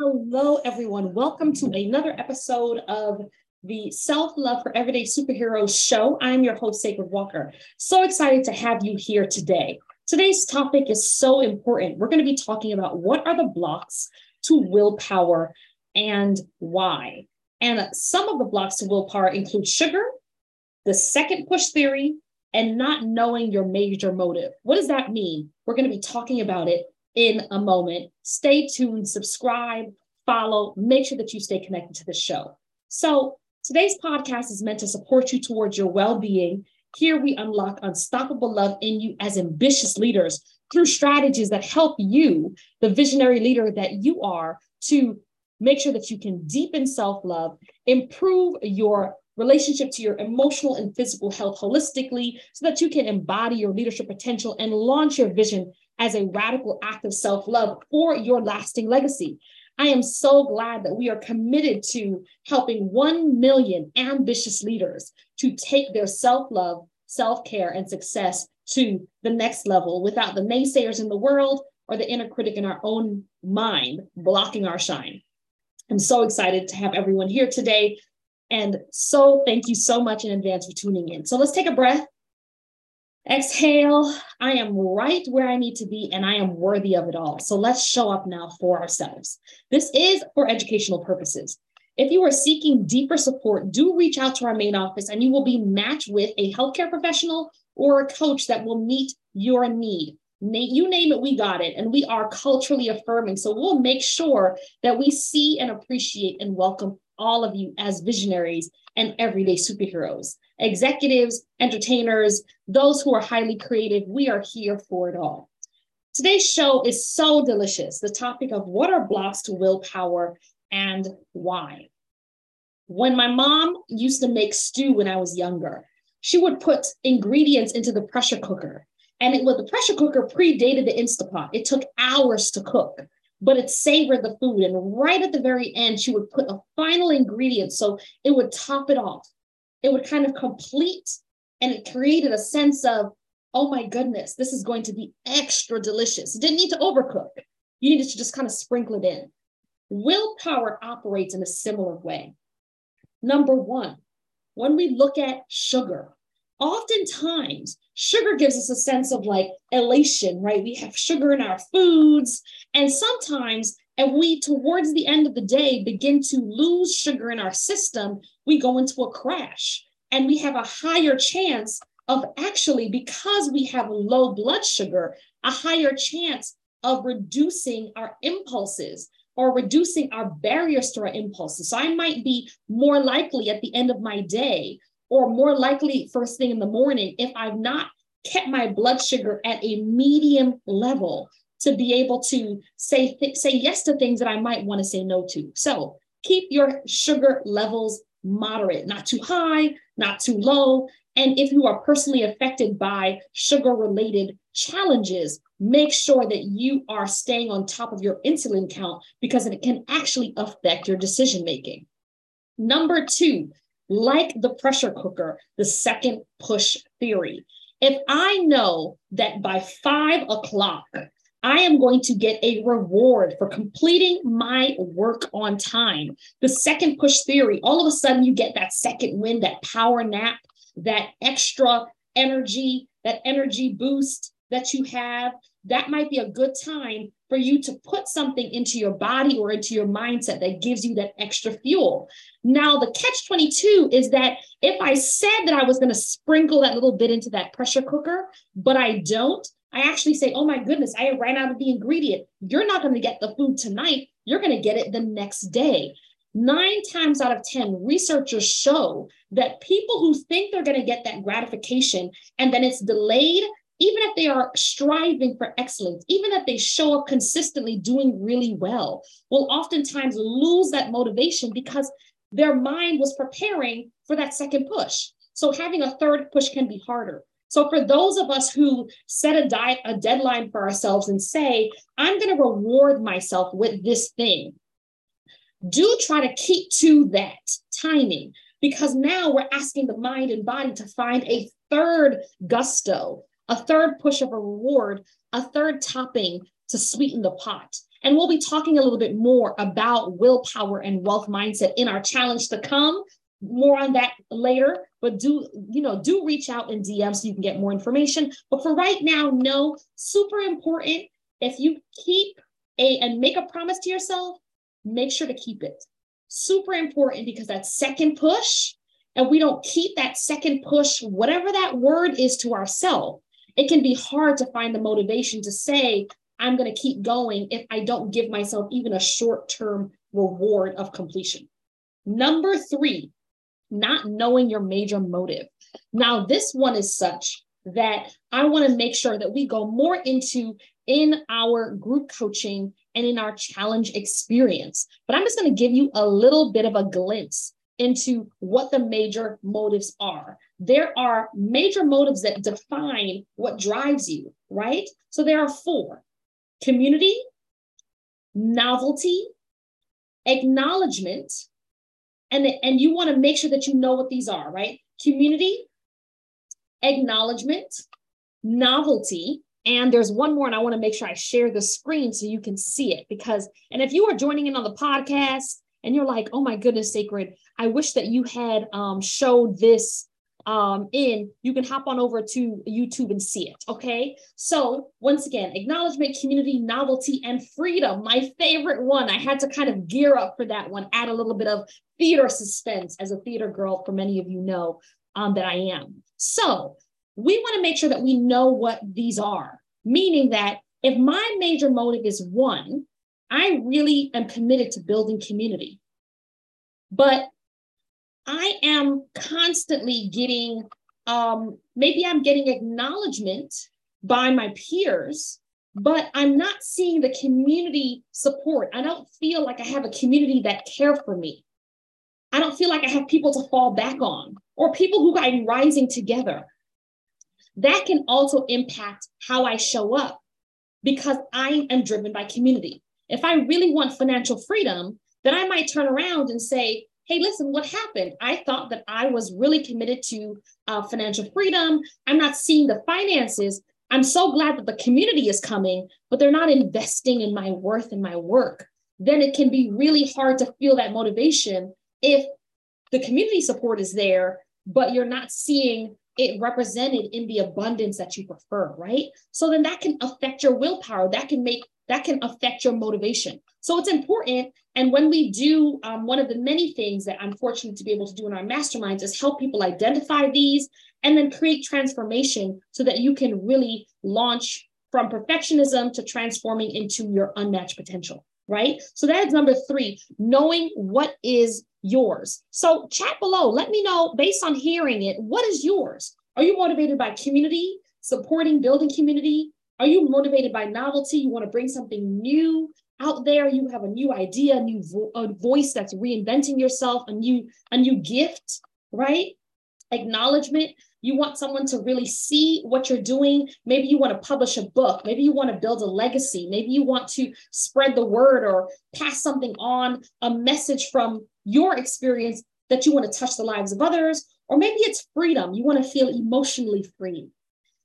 Hello, everyone. Welcome to another episode of the Self Love for Everyday Superheroes show. I'm your host, Sacred Walker. So excited to have you here today. Today's topic is so important. We're going to be talking about what are the blocks to willpower and why. And some of the blocks to willpower include sugar, the second push theory, and not knowing your major motive. What does that mean? We're going to be talking about it in a moment. Stay tuned, subscribe, follow, make sure that you stay connected to the show. So, today's podcast is meant to support you towards your well being. Here we unlock unstoppable love in you as ambitious leaders through strategies that help you, the visionary leader that you are, to make sure that you can deepen self love, improve your relationship to your emotional and physical health holistically so that you can embody your leadership potential and launch your vision as a radical act of self love for your lasting legacy. I am so glad that we are committed to helping 1 million ambitious leaders to take their self love, self care, and success to the next level without the naysayers in the world or the inner critic in our own mind blocking our shine. I'm so excited to have everyone here today. And so thank you so much in advance for tuning in. So let's take a breath Exhale, I am right where I need to be and I am worthy of it all. So let's show up now for ourselves. This is for educational purposes. If you are seeking deeper support, do reach out to our main office and you will be matched with a healthcare professional or a coach that will meet your need. You name it, we got it. And we are culturally affirming. So we'll make sure that we see and appreciate and welcome all of you as visionaries and everyday superheroes executives, entertainers, those who are highly creative. We are here for it all. Today's show is so delicious. The topic of what are blocks to willpower and why. When my mom used to make stew when I was younger, she would put ingredients into the pressure cooker. And it was the pressure cooker predated the Instapot. It took hours to cook, but it savored the food. And right at the very end, she would put a final ingredient so it would top it off it would kind of complete and it created a sense of, oh my goodness, this is going to be extra delicious. It didn't need to overcook. You needed to just kind of sprinkle it in. Willpower operates in a similar way. Number one, when we look at sugar, oftentimes sugar gives us a sense of like elation, right? We have sugar in our foods. And sometimes and we, towards the end of the day, begin to lose sugar in our system, we go into a crash. And we have a higher chance of actually, because we have low blood sugar, a higher chance of reducing our impulses or reducing our barriers to our impulses. So I might be more likely at the end of my day or more likely first thing in the morning if I've not kept my blood sugar at a medium level to be able to say th- say yes to things that I might want to say no to. So keep your sugar levels moderate, not too high, not too low. And if you are personally affected by sugar related challenges, make sure that you are staying on top of your insulin count because it can actually affect your decision making. Number two, like the pressure cooker, the second push theory. If I know that by five o'clock, I am going to get a reward for completing my work on time. The second push theory, all of a sudden you get that second win, that power nap, that extra energy, that energy boost that you have. That might be a good time for you to put something into your body or into your mindset that gives you that extra fuel. Now, the catch 22 is that if I said that I was going to sprinkle that little bit into that pressure cooker, but I don't, I actually say, oh my goodness, I ran out of the ingredient. You're not going to get the food tonight. You're going to get it the next day. Nine times out of 10, researchers show that people who think they're going to get that gratification and then it's delayed, even if they are striving for excellence, even if they show up consistently doing really well, will oftentimes lose that motivation because their mind was preparing for that second push. So having a third push can be harder. So for those of us who set a diet, a deadline for ourselves and say, I'm going to reward myself with this thing, do try to keep to that timing because now we're asking the mind and body to find a third gusto, a third push of a reward, a third topping to sweeten the pot. And we'll be talking a little bit more about willpower and wealth mindset in our challenge to come. More on that later, but do, you know, do reach out in DM so you can get more information. But for right now, no, super important. If you keep a and make a promise to yourself, make sure to keep it. Super important because that second push, and we don't keep that second push, whatever that word is to ourselves, it can be hard to find the motivation to say, I'm going to keep going if I don't give myself even a short term reward of completion. Number three, not knowing your major motive. Now, this one is such that I want to make sure that we go more into in our group coaching and in our challenge experience. But I'm just going to give you a little bit of a glimpse into what the major motives are. There are major motives that define what drives you, right? So there are four community, novelty, acknowledgement, and, and you want to make sure that you know what these are, right? Community, acknowledgement, novelty, and there's one more, and I want to make sure I share the screen so you can see it. Because, and if you are joining in on the podcast and you're like, oh my goodness, sacred, I wish that you had um, showed this um, in, you can hop on over to YouTube and see it. Okay. So, once again, acknowledgement, community, novelty, and freedom. My favorite one. I had to kind of gear up for that one, add a little bit of theater suspense as a theater girl, for many of you know um, that I am. So, we want to make sure that we know what these are, meaning that if my major motive is one, I really am committed to building community. But I am constantly getting, um, maybe I'm getting acknowledgement by my peers, but I'm not seeing the community support. I don't feel like I have a community that care for me. I don't feel like I have people to fall back on or people who are rising together that can also impact how I show up because I am driven by community. If I really want financial freedom, then I might turn around and say, hey, listen, what happened? I thought that I was really committed to uh, financial freedom. I'm not seeing the finances. I'm so glad that the community is coming, but they're not investing in my worth and my work. Then it can be really hard to feel that motivation if the community support is there, but you're not seeing it represented in the abundance that you prefer, right? So then that can affect your willpower. That can make that can affect your motivation. So it's important. And when we do, um, one of the many things that I'm fortunate to be able to do in our masterminds is help people identify these and then create transformation so that you can really launch from perfectionism to transforming into your unmatched potential, right? So that is number three, knowing what is yours. So chat below. Let me know based on hearing it, what is yours? Are you motivated by community, supporting, building community? Are you motivated by novelty? You want to bring something new out there. You have a new idea, a new vo- a voice that's reinventing yourself, a new a new gift, right? Acknowledgement. You want someone to really see what you're doing. Maybe you want to publish a book. Maybe you want to build a legacy. Maybe you want to spread the word or pass something on, a message from your experience that you want to touch the lives of others. Or maybe it's freedom. You want to feel emotionally free.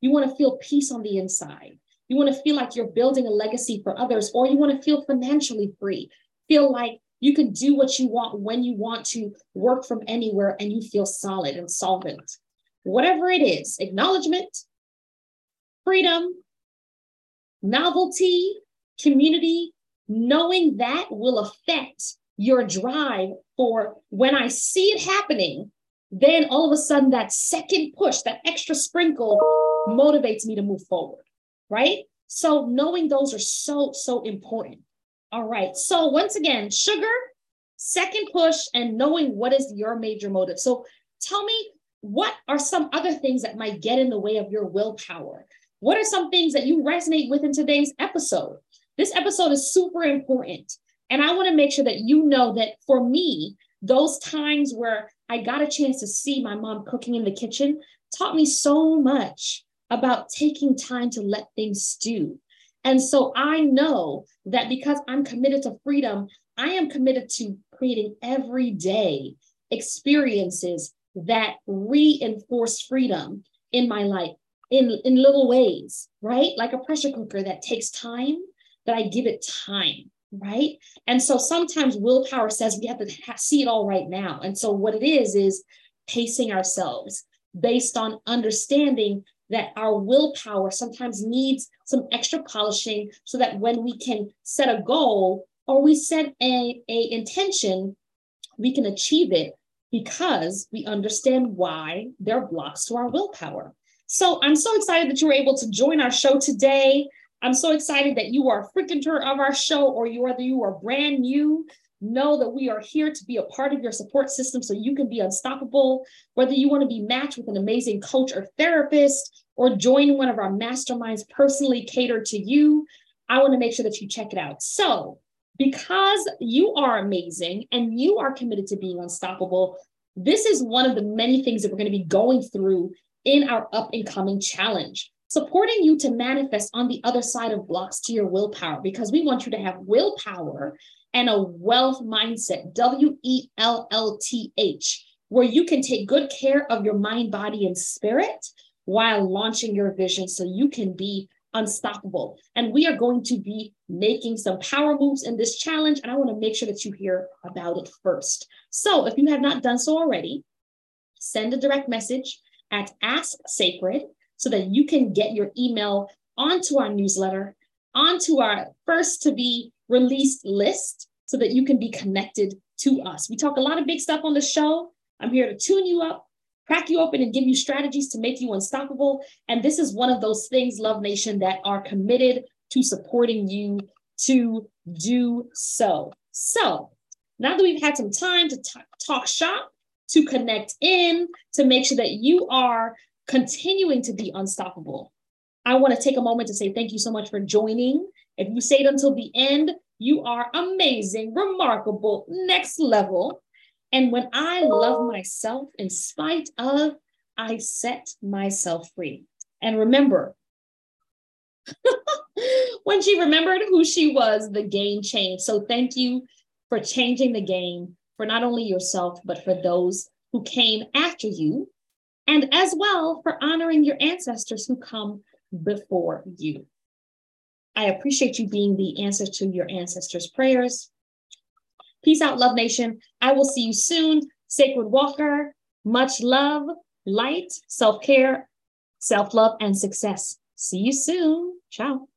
You want to feel peace on the inside. You want to feel like you're building a legacy for others, or you want to feel financially free, feel like you can do what you want when you want to work from anywhere and you feel solid and solvent. Whatever it is acknowledgement, freedom, novelty, community, knowing that will affect your drive for when I see it happening, then all of a sudden that second push, that extra sprinkle motivates me to move forward, right? So knowing those are so, so important. All right. So once again, sugar, second push, and knowing what is your major motive. So tell me what are some other things that might get in the way of your willpower? What are some things that you resonate with in today's episode? This episode is super important. And I want to make sure that you know that for me, those times where I got a chance to see my mom cooking in the kitchen taught me so much about taking time to let things stew. And so I know that because I'm committed to freedom, I am committed to creating everyday experiences that reinforce freedom in my life in, in little ways, right? Like a pressure cooker that takes time that I give it time, right? And so sometimes willpower says we have to ha- see it all right now. And so what it is, is pacing ourselves based on understanding that our willpower sometimes needs some extra polishing so that when we can set a goal or we set a, a intention, we can achieve it because we understand why there are blocks to our willpower. So I'm so excited that you were able to join our show today. I'm so excited that you are a frequenter of our show or you, whether you are brand new, know that we are here to be a part of your support system so you can be unstoppable. Whether you want to be matched with an amazing coach or therapist or join one of our masterminds personally catered to you, I want to make sure that you check it out. So because you are amazing and you are committed to being unstoppable, this is one of the many things that we're going to be going through in our up and coming challenge, supporting you to manifest on the other side of blocks to your willpower, because we want you to have willpower and a wealth mindset, W E L L T H, where you can take good care of your mind, body, and spirit while launching your vision so you can be unstoppable. And we are going to be making some power moves in this challenge. And I want to make sure that you hear about it first. So if you have not done so already, send a direct message at Ask Sacred so that you can get your email onto our newsletter, onto our first to be released list so that you can be connected to us. We talk a lot of big stuff on the show. I'm here to tune you up, crack you open, and give you strategies to make you unstoppable. And this is one of those things, Love Nation, that are committed to supporting you to do so. So now that we've had some time to t- talk shop, to connect in, to make sure that you are continuing to be unstoppable, I want to take a moment to say thank you so much for joining. If you stayed until the end, you are amazing, remarkable, next level. And when I love myself in spite of, I set myself free. And remember, when she remembered who she was, the game changed. So thank you for changing the game for not only yourself, but for those who came after you, and as well for honoring your ancestors who come before you. I appreciate you being the answer to your ancestors' prayers. Peace out, Love Nation. I will see you soon. Sacred Walker, much love, light, self care, self love, and success. See you soon. Ciao.